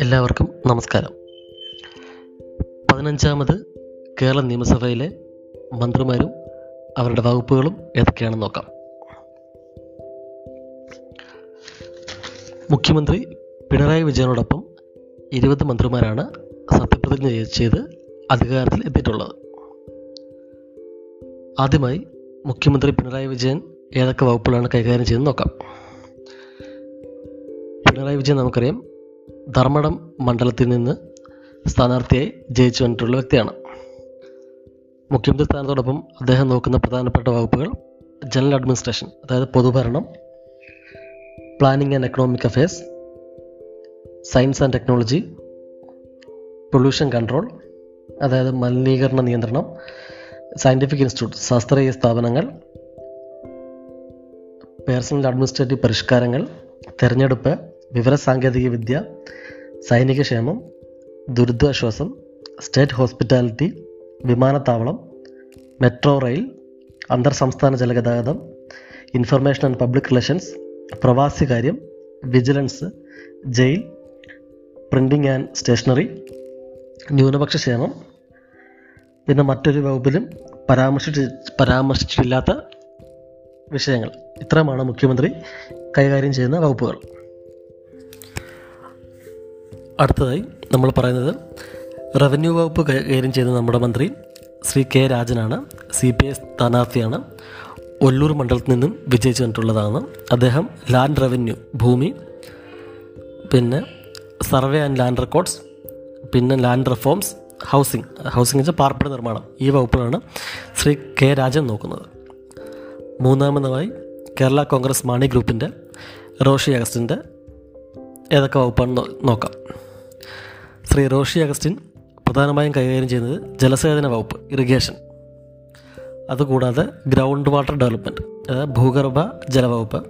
എല്ലാവർക്കും നമസ്കാരം. പതിനഞ്ചാമത് കേരള നിയമസഭയിലെ മന്ത്രിമാരും അവരുടെ വകുപ്പുകളും ഏതൊക്കെയാണെന്ന് നോക്കാം. മുഖ്യമന്ത്രി പിണറായി വിജയനോടൊപ്പം ഇരുപത് മന്ത്രിമാരാണ് സത്യപ്രതിജ്ഞ ചെയ്ത് അധികാരത്തിൽ എത്തിയിട്ടുള്ളത്. ആദ്യമായി മുഖ്യമന്ത്രി പിണറായി വിജയൻ ഏതൊക്കെ വകുപ്പുകളാണ് കൈകാര്യം ചെയ്തെന്ന് നോക്കാം. പിണറായി വിജയൻ നമുക്കറിയാം ധർമ്മടം മണ്ഡലത്തിൽ നിന്ന് സ്ഥാനാർത്ഥിയായി ജയിച്ചു വന്നിട്ടുള്ള വ്യക്തിയാണ്. മുഖ്യമന്ത്രി സ്ഥാനത്തോടൊപ്പം അദ്ദേഹം നോക്കുന്ന പ്രധാനപ്പെട്ട വകുപ്പുകൾ ജനറൽ അഡ്മിനിസ്ട്രേഷൻ അതായത് പൊതുഭരണം planning and economic affairs science and technology pollution control അതായത് മലിനീകരണ നിയന്ത്രണം സയന്റിഫിക് ഇൻസ്റ്റിറ്റ്യൂട്ട് ശാസ്ത്രീയ സ്ഥാപനങ്ങൾ പേഴ്സണൽ അഡ്മിനിസ്ട്രേറ്റീവ് പരിഷ്കാരങ്ങൾ തിരഞ്ഞെടുപ്പ് വിവരസാങ്കേതികവിദ്യ സൈനികക്ഷേമം സൈനിക ക്ഷേമം ദുരിതാശ്വാസം സ്റ്റേറ്റ് ഹോസ്പിറ്റാലിറ്റി വിമാനത്താവളം മെട്രോ റെയിൽ അന്തർ സംസ്ഥാന ജലഗതാഗതം ഇൻഫർമേഷൻ ആൻഡ് പബ്ലിക് റിലേഷൻസ് പ്രവാസി കാര്യം vigilance jail printing and stationery ന്യൂനപക്ഷ ക്ഷേമം പിന്നെ മറ്റൊരു വകുപ്പിലും പരാമർശിച്ച് പരാമർശിച്ചിട്ടില്ലാത്ത വിഷയങ്ങൾ. ഇത്രയുമാണ് മുഖ്യമന്ത്രി കൈകാര്യം ചെയ്യുന്ന വകുപ്പുകൾ. അടുത്തതായി നമ്മൾ പറയുന്നത് റവന്യൂ വകുപ്പ് കൈകാര്യം ചെയ്യുന്ന നമ്മുടെ മന്ത്രി ശ്രീ കെ രാജനാണ്. സി പി ഐ സ്ഥാനാർത്ഥിയാണ്. ഒല്ലൂർ മണ്ഡലത്തിൽ നിന്നും വിജയിച്ചു വന്നിട്ടുള്ളതാണ്. അദ്ദേഹം ലാൻഡ് റവന്യൂ ഭൂമി പിന്നെ സർവേ ആൻഡ് ലാൻഡ് റെക്കോർഡ്സ് പിന്നെ ലാൻഡ് റിഫോംസ് ഹൗസിംഗ്. ഹൗസിംഗ് വെച്ചാൽ പാർപ്പിട നിർമ്മാണം. ഈ വകുപ്പുകളാണ് ശ്രീ കെ രാജൻ നോക്കുന്നത്. മൂന്നാമതായി കേരള കോൺഗ്രസ് മാണി ഗ്രൂപ്പിന്റെ റോഷി അഗസ്റ്റിന്റെ ഏതൊക്കെ വകുപ്പാണെന്ന് നോക്കാം. ശ്രീ റോഷി അഗസ്റ്റിൻ പ്രധാനമായും കൈകാര്യം ചെയ്യുന്നത് ജലസേചന വകുപ്പ് ഇറിഗേഷൻ. അതുകൂടാതെ ഗ്രൗണ്ട് വാട്ടർ ഡെവലപ്മെന്റ് അതായത് ഭൂഗർഭ ജലവകുപ്പ്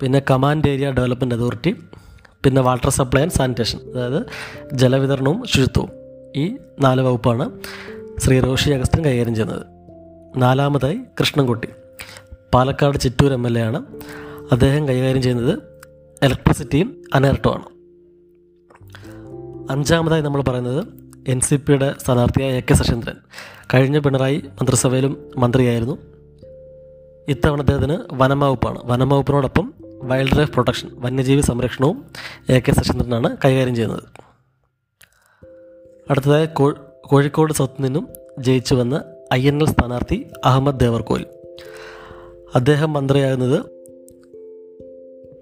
പിന്നെ കമാൻഡ് ഏരിയ ഡെവലപ്മെന്റ് അതോറിറ്റി പിന്നെ വാട്ടർ സപ്ലൈ ആൻഡ് സാനിറ്റേഷൻ അതായത് ജലവിതരണവും ശുചിത്വവും. ഈ നാല് വകുപ്പാണ് ശ്രീ റോഷി അഗസ്റ്റിൻ കൈകാര്യം ചെയ്യുന്നത്. നാലാമതായി Krishnankutty. Palakkad Chittur M L A ആണ്. അദ്ദേഹം കൈകാര്യം ചെയ്യുന്നത് ഇലക്ട്രിസിറ്റിയും അനേർട്ടുമാണ്. അഞ്ചാമതായി നമ്മൾ പറയുന്നത് എൻ സി പിയുടെ സ്ഥാനാർത്ഥിയായ എ കെ ശശീന്ദ്രൻ. കഴിഞ്ഞ പിണറായി മന്ത്രിസഭയിലും മന്ത്രിയായിരുന്നു. ഇത്തവണ അദ്ദേഹത്തിന് വനം വകുപ്പാണ് വനം വകുപ്പിനോടൊപ്പം വൈൽഡ് ലൈഫ് പ്രൊട്ടക്ഷൻ വന്യജീവി സംരക്ഷണവും എ കെ ശശീന്ദ്രനാണ് കൈകാര്യം ചെയ്യുന്നത്. അടുത്തതായി കോഴിക്കോട് സൗത്ത് നിന്നും ജയിച്ചു വന്ന ഐ എൻ എൽ സ്ഥാനാർത്ഥി അഹമ്മദ് ദേവർകോയിൽ. അദ്ദേഹം മന്ത്രിയാകുന്നത്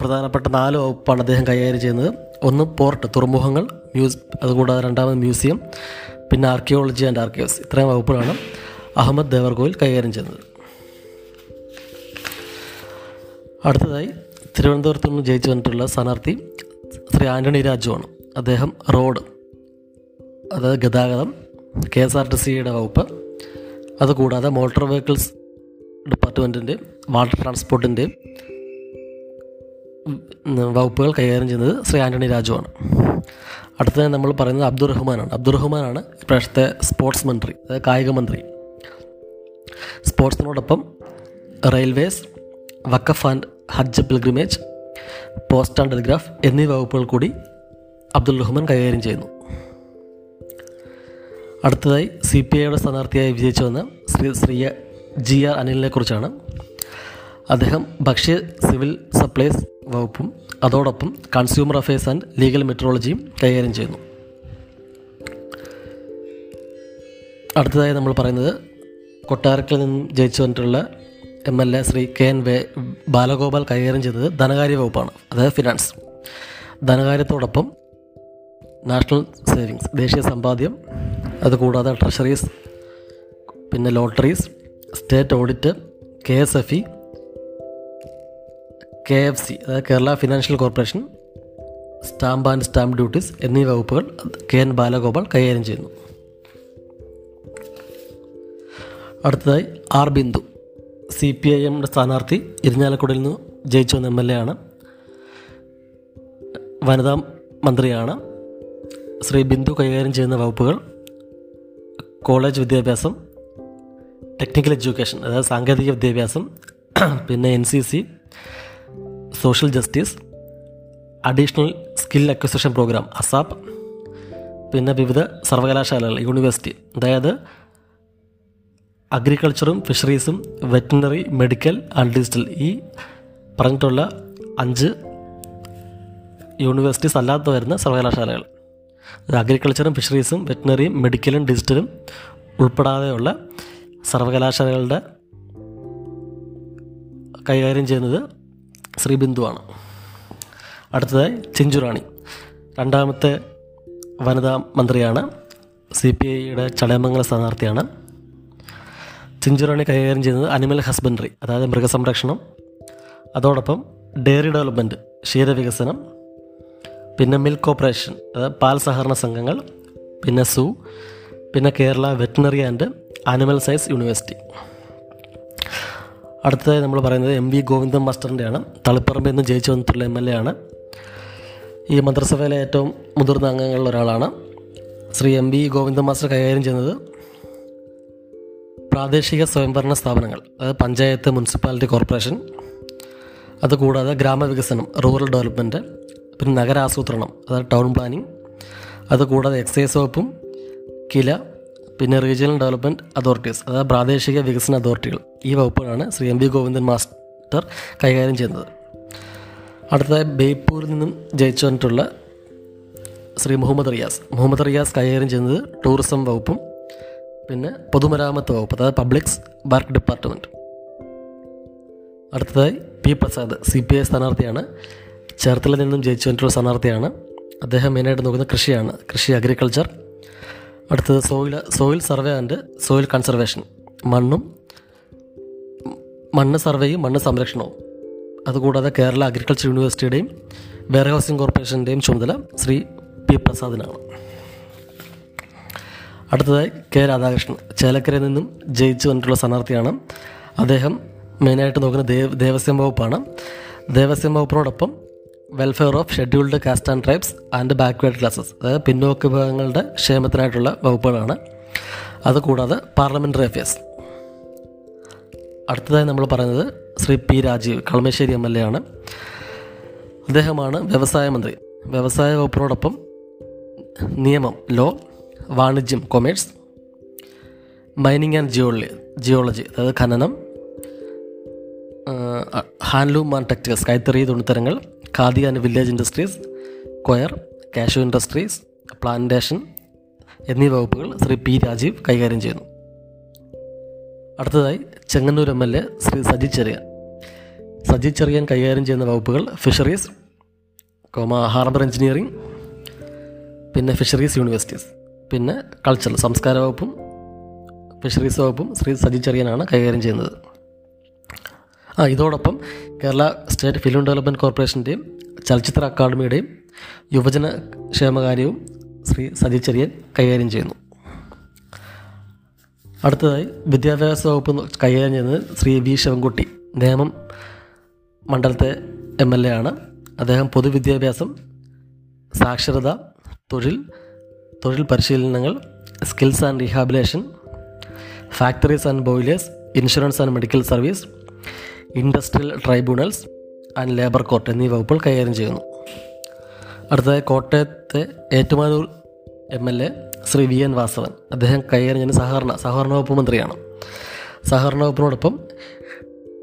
പ്രധാനപ്പെട്ട നാല് വകുപ്പാണ് അദ്ദേഹം കൈകാര്യം ചെയ്യുന്നത്. ഒന്ന് പോർട്ട് തുറമുഖങ്ങൾ മ്യൂസ് അതുകൂടാതെ രണ്ടാമത് മ്യൂസിയം പിന്നെ ആർക്കിയോളജി ആൻഡ് ആർക്കിയോസ് ഇത്രയും വകുപ്പുകളാണ് അഹമ്മദ് ദേവർകോയിൽ കൈകാര്യം ചെയ്യുന്നത്. അടുത്തതായി തിരുവനന്തപുരത്ത് നിന്ന് ജയിച്ചു വന്നിട്ടുള്ള സ്ഥാനാർത്ഥി ശ്രീ ആന്റണി രാജുവാണ്. അദ്ദേഹം റോഡ് അതായത് ഗതാഗതം കെ എസ് ആർ ടി സിയുടെ വകുപ്പ് അതുകൂടാതെ മോട്ടോർ വെഹിക്കിൾസ് ഡിപ്പാർട്ട്മെന്റിന്റെയും വാട്ടർ ട്രാൻസ്പോർട്ടിന്റെ വകുപ്പുകൾ കൈകാര്യം ചെയ്യുന്നത് ശ്രീ ആന്റണി രാജുവാണ് അടുത്തതായി നമ്മൾ പറയുന്നത് അബ്ദുൾ റഹ്മാനാണ് അബ്ദുൾ റഹ്മാനാണ് ഇപ്രാവശ്യത്തെ സ്പോർട്സ് മന്ത്രി അതായത് കായിക മന്ത്രി. സ്പോർട്സിനോടൊപ്പം railways Waqf and Hajj pilgrimage post and telegraph എന്നീ വകുപ്പുകൾ കൂടി അബ്ദുൾ റഹ്മാൻ കൈകാര്യം ചെയ്യുന്നു. അടുത്തതായി സി പി ഐയുടെ സ്ഥാനാർത്ഥിയായി വിജയിച്ചു വന്ന ശ്രീ ശ്രീ ജി ആർ അനിലിനെ കുറിച്ചാണ്. അദ്ദേഹം ഭക്ഷ്യ സിവിൽ സപ്ലൈസ് വകുപ്പും അതോടൊപ്പം കൺസ്യൂമർ അഫയേഴ്സ് ആൻഡ് ലീഗൽ മെട്രോളജിയും കൈകാര്യം ചെയ്യുന്നു. അടുത്തതായി നമ്മൾ പറയുന്നത് കൊട്ടാരക്കൽ നിന്നും ജയിച്ചു വന്നിട്ടുള്ള M L A Shri K N വേ ബാലഗോപാൽ കൈകാര്യം ചെയ്തത് ധനകാര്യ വകുപ്പാണ് അതായത് ഫിനാൻസ് ധനകാര്യത്തോടൊപ്പം നാഷണൽ സേവിങ്സ് ദേശീയ സമ്പാദ്യം അതുകൂടാതെ ട്രഷറീസ് പിന്നെ lotteries state audit K S F E K F C അതായത് Kerala financial corporation stamp and stamp duties എന്നീ വകുപ്പുകൾ കെ എൻ ബാലഗോപാൽ കൈകാര്യം ചെയ്യുന്നു. അടുത്തതായി R Bindu C P I എമ്മിന്റെ സ്ഥാനാർത്ഥി ഇരിഞ്ഞാലക്കുടയിൽ നിന്ന് ജയിച്ചു വന്ന എം എൽ എ ആണ്. വനിതാ മന്ത്രിയാണ്. ശ്രീ ബിന്ദു കൈകാര്യം ചെയ്യുന്ന വകുപ്പുകൾ കോളേജ് വിദ്യാഭ്യാസം ടെക്നിക്കൽ എഡ്യൂക്കേഷൻ അതായത് സാങ്കേതിക വിദ്യാഭ്യാസം പിന്നെ N C C social justice additional skill acquisition programme ASAP പിന്നെ വിവിധ സർവകലാശാലകൾ യൂണിവേഴ്സിറ്റി. അതായത് അഗ്രികൾച്ചറും ഫിഷറീസും വെറ്റിനറി മെഡിക്കൽ ആൻഡ് ഡിജിറ്റൽ. ഈ പറഞ്ഞിട്ടുള്ള അഞ്ച് യൂണിവേഴ്സിറ്റീസ് അല്ലാത്ത വരുന്ന സർവകലാശാലകൾ. അഗ്രികൾച്ചറും ഫിഷറീസും വെറ്റിനറിയും മെഡിക്കലും ഡിജിറ്റലും ഉൾപ്പെടാതെയുള്ള സർവകലാശാലകളുടെ കൈകാര്യം ചെയ്യുന്നത് ശ്രീ ബിന്ദുവാണ് അടുത്തതായി ചിഞ്ചുറാണി. രണ്ടാമത്തെ വനിതാ മന്ത്രിയാണ്. സി പി ഐയുടെ ചടയമംഗല സ്ഥാനാർത്ഥിയാണ്. ചിഞ്ചുറാണി കൈകാര്യം ചെയ്യുന്നത് അനിമൽ ഹസ്ബൻഡറി അതായത് മൃഗസംരക്ഷണം. അതോടൊപ്പം ഡെയറി ഡെവലപ്മെന്റ് ക്ഷീരവികസനം പിന്നെ മിൽക്ക് കോർപ്പറേഷൻ അതായത് പാൽ സഹകരണ സംഘങ്ങൾ പിന്നെ സൂ പിന്നെ Kerala veterinary and animal science university. അടുത്തതായി നമ്മൾ പറയുന്നത് എം വി ഗോവിന്ദൻ മാസ്റ്ററിന്റെയാണ് തളിപ്പറമ്പിൽ നിന്ന് ജയിച്ചു വന്നിട്ടുള്ള എം എൽ എ ആണ് ഈ മന്ത്രിസഭയിലെ ഏറ്റവും മുതിർന്ന അംഗങ്ങളിൽ ഒരാളാണ് Shri M V Govindan master കൈകാര്യം ചെയ്യുന്നത് പ്രാദേശിക സ്വയംഭരണ സ്ഥാപനങ്ങൾ അതായത് പഞ്ചായത്ത് മുനിസിപ്പാലിറ്റി കോർപ്പറേഷൻ അതുകൂടാതെ ഗ്രാമവികസനം റൂറൽ ഡെവലപ്മെന്റ് പിന്നെ നഗരാസൂത്രണം അതായത് ടൗൺ പ്ലാനിങ് അതുകൂടാതെ എക്സൈസ് വകുപ്പും കില പിന്നെ റീജിയണൽ ഡെവലപ്മെന്റ് അതോറിറ്റീസ് അതായത് പ്രാദേശിക വികസന അതോറിറ്റികൾ ഈ വകുപ്പുകളാണ് Shri M V Govindan master കൈകാര്യം ചെയ്യുന്നത്. അടുത്തതായി ബേപ്പൂരിൽ നിന്നും ജയിച്ചു വന്നിട്ടുള്ള ശ്രീ മുഹമ്മദ് റിയാസ്. മുഹമ്മദ് റിയാസ് കൈകാര്യം ചെയ്യുന്നത് ടൂറിസം വകുപ്പും പിന്നെ പൊതുമരാമത്ത് വകുപ്പ് അതായത് പബ്ലിക്സ് വർക്ക് ഡിപ്പാർട്ട്മെന്റ് അടുത്തതായി P Prasad C P I സ്ഥാനാർത്ഥിയാണ്. ചേർത്തലയിൽ നിന്നും ജയിച്ചു വന്നിട്ടുള്ള സ്ഥാനാർത്ഥിയാണ്. അദ്ദേഹം മെയിനായിട്ട് നോക്കുന്നത് കൃഷിയാണ്. കൃഷി അഗ്രികൾച്ചർ അടുത്തത് soil soil survey and soil conservation മണ്ണും മണ്ണ് സർവേയും മണ്ണ് സംരക്ഷണവും. അതുകൂടാതെ കേരള അഗ്രികൾച്ചർ യൂണിവേഴ്സിറ്റിയുടെയും വെയർ ഹൗസിംഗ് കോർപ്പറേഷന്റെയും ചുമതല ശ്രീ പി പ്രസാദിനാണ്. അടുത്തതായി കെ രാധാകൃഷ്ണൻ. ചേലക്കരയിൽ നിന്നും ജയിച്ചു വന്നിട്ടുള്ള സ്ഥാനാർത്ഥിയാണ് അദ്ദേഹം. മെയിനായിട്ട് നോക്കുന്ന ദേവ ദേവസ്വം വകുപ്പാണ്. Devaswom വകുപ്പിനോടൊപ്പം welfare of scheduled caste and tribes and backward classes അതായത് പിന്നോക്ക വിഭാഗങ്ങളുടെ ക്ഷേമത്തിനായിട്ടുള്ള വകുപ്പുകളാണ്. അതുകൂടാതെ പാർലമെന്ററി അഫയേഴ്സ് അടുത്തതായി നമ്മൾ പറയുന്നത് Shri P Rajeev Kalamassery M L A ആണ്. അദ്ദേഹമാണ് വ്യവസായ മന്ത്രി. വ്യവസായ വകുപ്പിനോടൊപ്പം നിയമം ലോ വാണിജ്യം commerce mining and geology geology അതായത് ഖനനം ഹാൻഡ്ലൂം ആൻഡ് ടെക്സ്റ്റൈൽസ് കൈത്തറി തുണിത്തരങ്ങൾ khadi and village industries coir cashew industries plantation എന്നീ വകുപ്പുകൾ ശ്രീ പി രാജീവ് കൈകാര്യം ചെയ്യുന്നു. അടുത്തതായി Chengannur M L A Shri Saji Cheriyan. Saji Cheriyan കൈകാര്യം ചെയ്യുന്ന വകുപ്പുകൾ ഫിഷറീസ് കോമ ഹാർബർ എഞ്ചിനീയറിംഗ് പിന്നെ ഫിഷറീസ് യൂണിവേഴ്സിറ്റീസ്. പിന്നെ കൾച്ചർ സംസ്കാര വകുപ്പും ഫിഷറീസ് വകുപ്പും ശ്രീ സജി ചെറിയനാണ് കൈകാര്യം ചെയ്യുന്നത്. ആ ഇതോടൊപ്പം കേരള സ്റ്റേറ്റ് ഫിലിം ഡെവലപ്മെന്റ് കോർപ്പറേഷന്റെയും ചലച്ചിത്ര അക്കാദമിയുടെയും യുവജന ക്ഷേമകാര്യവും ശ്രീ സജി ചെറിയൻ കൈകാര്യം ചെയ്യുന്നു. അടുത്തതായി വിദ്യാഭ്യാസ വകുപ്പ് കൈകാര്യം ചെയ്യുന്നത് ശ്രീ വി ശിവൻകുട്ടി നേമം മണ്ഡലത്തെ എം എൽ എ ആണ്. അദ്ദേഹം പൊതുവിദ്യാഭ്യാസം സാക്ഷരത തൊഴിൽ തൊഴിൽ പരിശീലനങ്ങൾ skills and rehabilitation factories and boilers insurance and medical service industrial tribunals and labour court എന്നീ വകുപ്പുകൾ കൈകാര്യം ചെയ്യുന്നു. അടുത്തതായി കോട്ടയത്തെ Ettumanoor M L A Shri V N Vasavan. അദ്ദേഹം കൈകാര്യം ചെയ്യുന്ന സഹകരണ സഹകരണ വകുപ്പ് മന്ത്രിയാണ്. സഹകരണ വകുപ്പിനോടൊപ്പം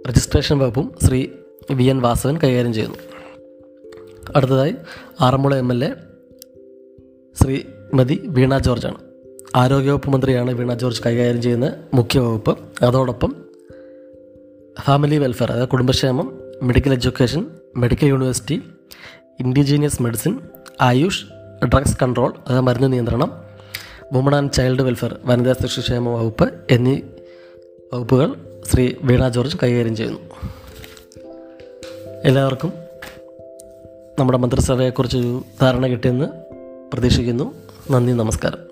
രജിസ്ട്രേഷൻ വകുപ്പും ശ്രീ വി എൻ വാസവൻ കൈകാര്യം ചെയ്യുന്നു. അടുത്തതായി Aranmula M L A Shrimati Veena ജോർജാണ്. ആരോഗ്യവകുപ്പ് മന്ത്രിയാണ് വീണ ജോർജ് കൈകാര്യം ചെയ്യുന്ന മുഖ്യ വകുപ്പ്. അതോടൊപ്പം ഫാമിലി വെൽഫെയർ അതായത് കുടുംബക്ഷേമം medical education medical university indigenous medicine AYUSH drugs control അതായത് മരുന്ന് നിയന്ത്രണം വുമൺ ആൻഡ് ചൈൽഡ് വെൽഫെയർ വനിതാ ശിശുക്ഷേമ വകുപ്പ് എന്നീ വകുപ്പുകൾ ശ്രീ വീണ ജോർജ് കൈകാര്യം ചെയ്യുന്നു. എല്ലാവർക്കും നമ്മുടെ മന്ത്രിസഭയെക്കുറിച്ചൊരു ധാരണ കിട്ടിയെന്ന് പ്രതീക്ഷിക്കുന്നു. നന്ദി നമസ്കാരം.